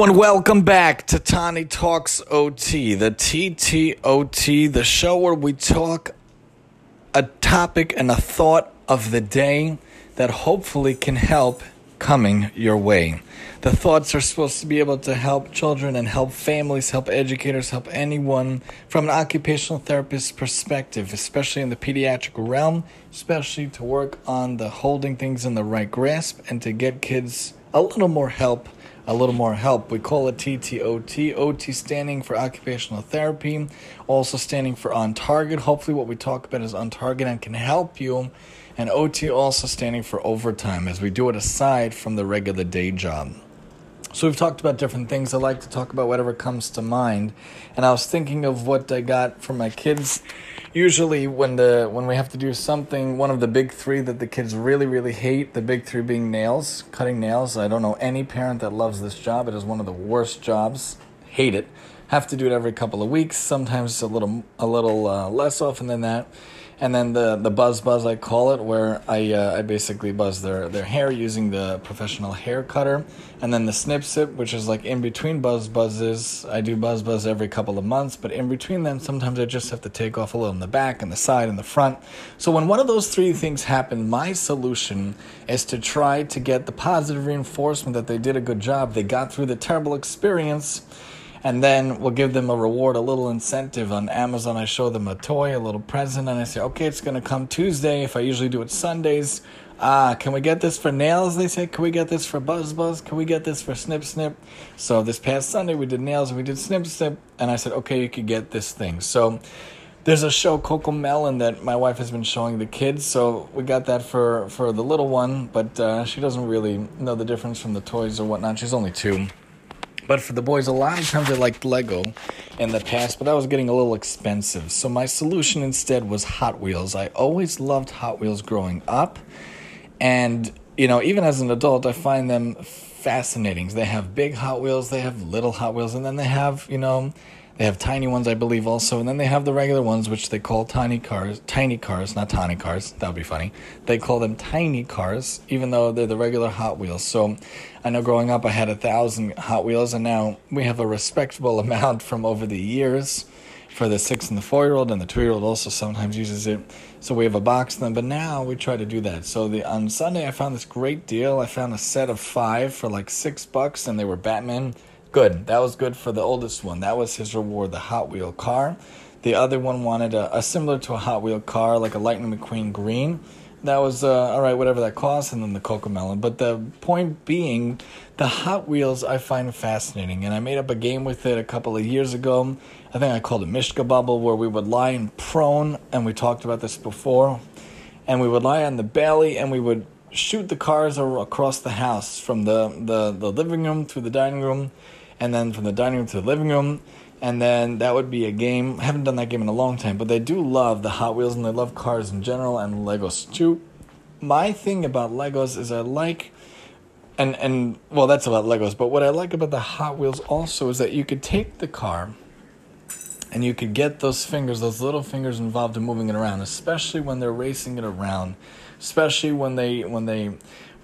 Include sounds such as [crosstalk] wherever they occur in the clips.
And welcome back to Tani Talks OT, the TTOT, the show where we talk a topic and a thought of the day that hopefully can help coming your way. The thoughts are supposed to be able to help children and help families, help educators, help anyone from an occupational therapist perspective, especially in the pediatric realm, especially to work on the holding things in the right grasp and to get kids a little more help a little more help. We call it TTOT. OT standing for occupational therapy, also standing for on target. Hopefully, what we talk about is on target and can help you. And OT also standing for overtime as we do it aside from the regular day job. So we've talked about different things. I like to talk about whatever comes to mind. And I was thinking of what I got for my kids. Usually when the when we have to do something, one of the big three that the kids really, really hate, the big three being nails, cutting nails. I don't know any parent that loves this job. It is one of the worst jobs. Hate it. Have to do it every couple of weeks, sometimes a little a little uh, less often than that and then the the buzz buzz I call it, where I uh, I basically buzz their their hair using the professional hair cutter, and then the snip sip, which is like in between buzz buzzes. I do buzz buzz every couple of months, but in between them, sometimes I just have to take off a little in the back and the side and the front. So when one of those three things happen, my solution is to try to get the positive reinforcement that they did a good job. They got through the terrible experience and then we'll give them a reward, a little incentive on Amazon. I show them a toy, a little present, and I say, okay, it's going to come Tuesday. If I usually do it Sundays, ah, can we get this for nails? They say, can we get this for Buzz Buzz? Can we get this for Snip Snip? So this past Sunday we did nails and we did Snip Snip, and I said, okay, you could get this thing. So there's a show CoComelon that my wife has been showing the kids so we got that for for the little one but uh, she doesn't really know the difference from the toys or whatnot she's only two but for the boys, a lot of times they liked Lego in the past, but that was getting a little expensive. So my solution instead was Hot Wheels. I always loved Hot Wheels growing up. And, you know, even as an adult, I find them fascinating. They have big Hot Wheels, they have little Hot Wheels, and then they have, you know, they have tiny ones, I believe, also, and then they have the regular ones, which they call tiny cars. Tiny cars, not tiny cars. That would be funny. They call them tiny cars, even though they're the regular Hot Wheels. So, I know growing up, I had a thousand Hot Wheels, and now we have a respectable [laughs] amount from over the years for the six and the four year old, and the two year old also sometimes uses it. So we have a box then, but now we try to do that. So the on Sunday, I found this great deal. I found a set of five for like six bucks, and they were Batman Good. That was good for the oldest one. That was his reward, the Hot Wheel car. The other one wanted a, a similar to a Hot Wheel car, like a Lightning McQueen green. That was uh, all right, whatever that cost, and then the CoComelon. But the point being, the Hot Wheels I find fascinating, and I made up a game with it a couple of years ago. I think I called it Mishka Bubble, where we would lie in prone, and we talked about this before, and we would lie on the belly, and we would shoot the cars across the house from the, the, the living room through the dining room and then from the dining room to the living room and then that would be a game. I haven't done that game in a long time, but they do love the Hot Wheels and they love cars in general and Legos too. My thing about Legos is I like and and well that's about Legos, but what I like about the Hot Wheels also is that you could take the car and you could get those fingers, those little fingers involved in moving it around, especially when they're racing it around, especially when they when they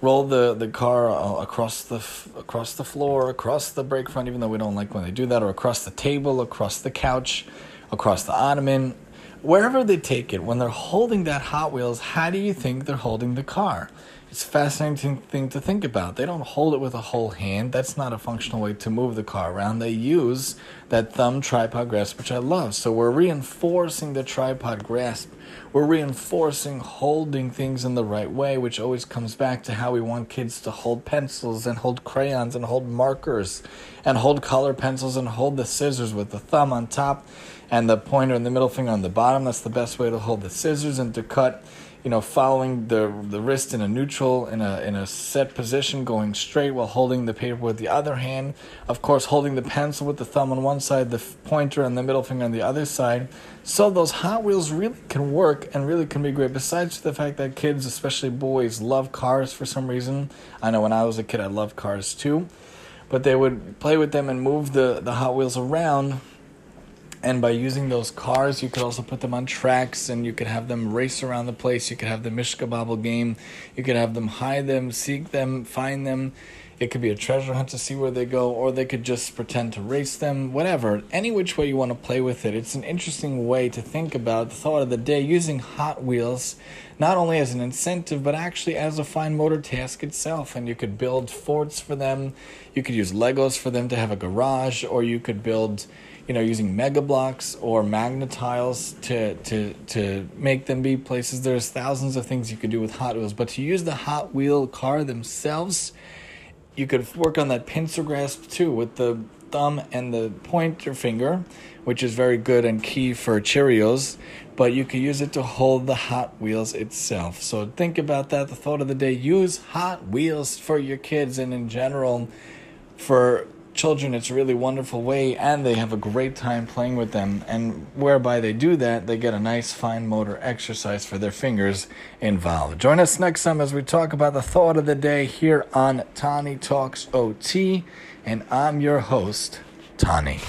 roll the, the car uh, across the across the floor, across the brake front, even though we don't like when they do that, or across the table, across the couch, across the ottoman, wherever they take it. When they're holding that Hot Wheels, how do you think they're holding the car? It's a fascinating thing to think about. They don't hold it with a whole hand. That's not a functional way to move the car around. They use that thumb tripod grasp, which I love. So we're reinforcing the tripod grasp. We're reinforcing holding things in the right way, which always comes back to how we want kids to hold pencils and hold crayons and hold markers and hold color pencils and hold the scissors with the thumb on top and the pointer and the middle finger on the bottom. That's the best way to hold the scissors and to cut you know, following the the wrist in a neutral in a in a set position, going straight while holding the paper with the other hand. Of course, holding the pencil with the thumb on one side, the pointer and the middle finger on the other side. So those Hot Wheels really can work and really can be great. Besides the fact that kids, especially boys, love cars for some reason. I know when I was a kid, I loved cars too. But they would play with them and move the, the Hot Wheels around and by using those cars you could also put them on tracks and you could have them race around the place. You could have the mishka bobble game. You could have them hide them seek them find them It could be a treasure hunt to see where they go, or they could just pretend to race them, whatever. Any which way you want to play with it. It's an interesting way to think about the thought of the day using Hot Wheels not only as an incentive, but actually as a fine motor task itself. And you could build forts for them, you could use Legos for them to have a garage, or you could build you know, using Mega Bloks or magnetiles to, to, to make them be places. There's thousands of things you could do with Hot Wheels, but to use the Hot Wheel car themselves, you could work on that pincer grasp too with the thumb and the pointer finger, which is very good and key for Cheerios, but you could use it to hold the Hot Wheels itself. So think about that. The thought of the day use Hot Wheels for your kids and in general for children it's a really wonderful way and they have a great time playing with them and whereby they do that they get a nice fine motor exercise for their fingers involved. Join us next time as we talk about the thought of the day here on tani talks ot and i'm your host tani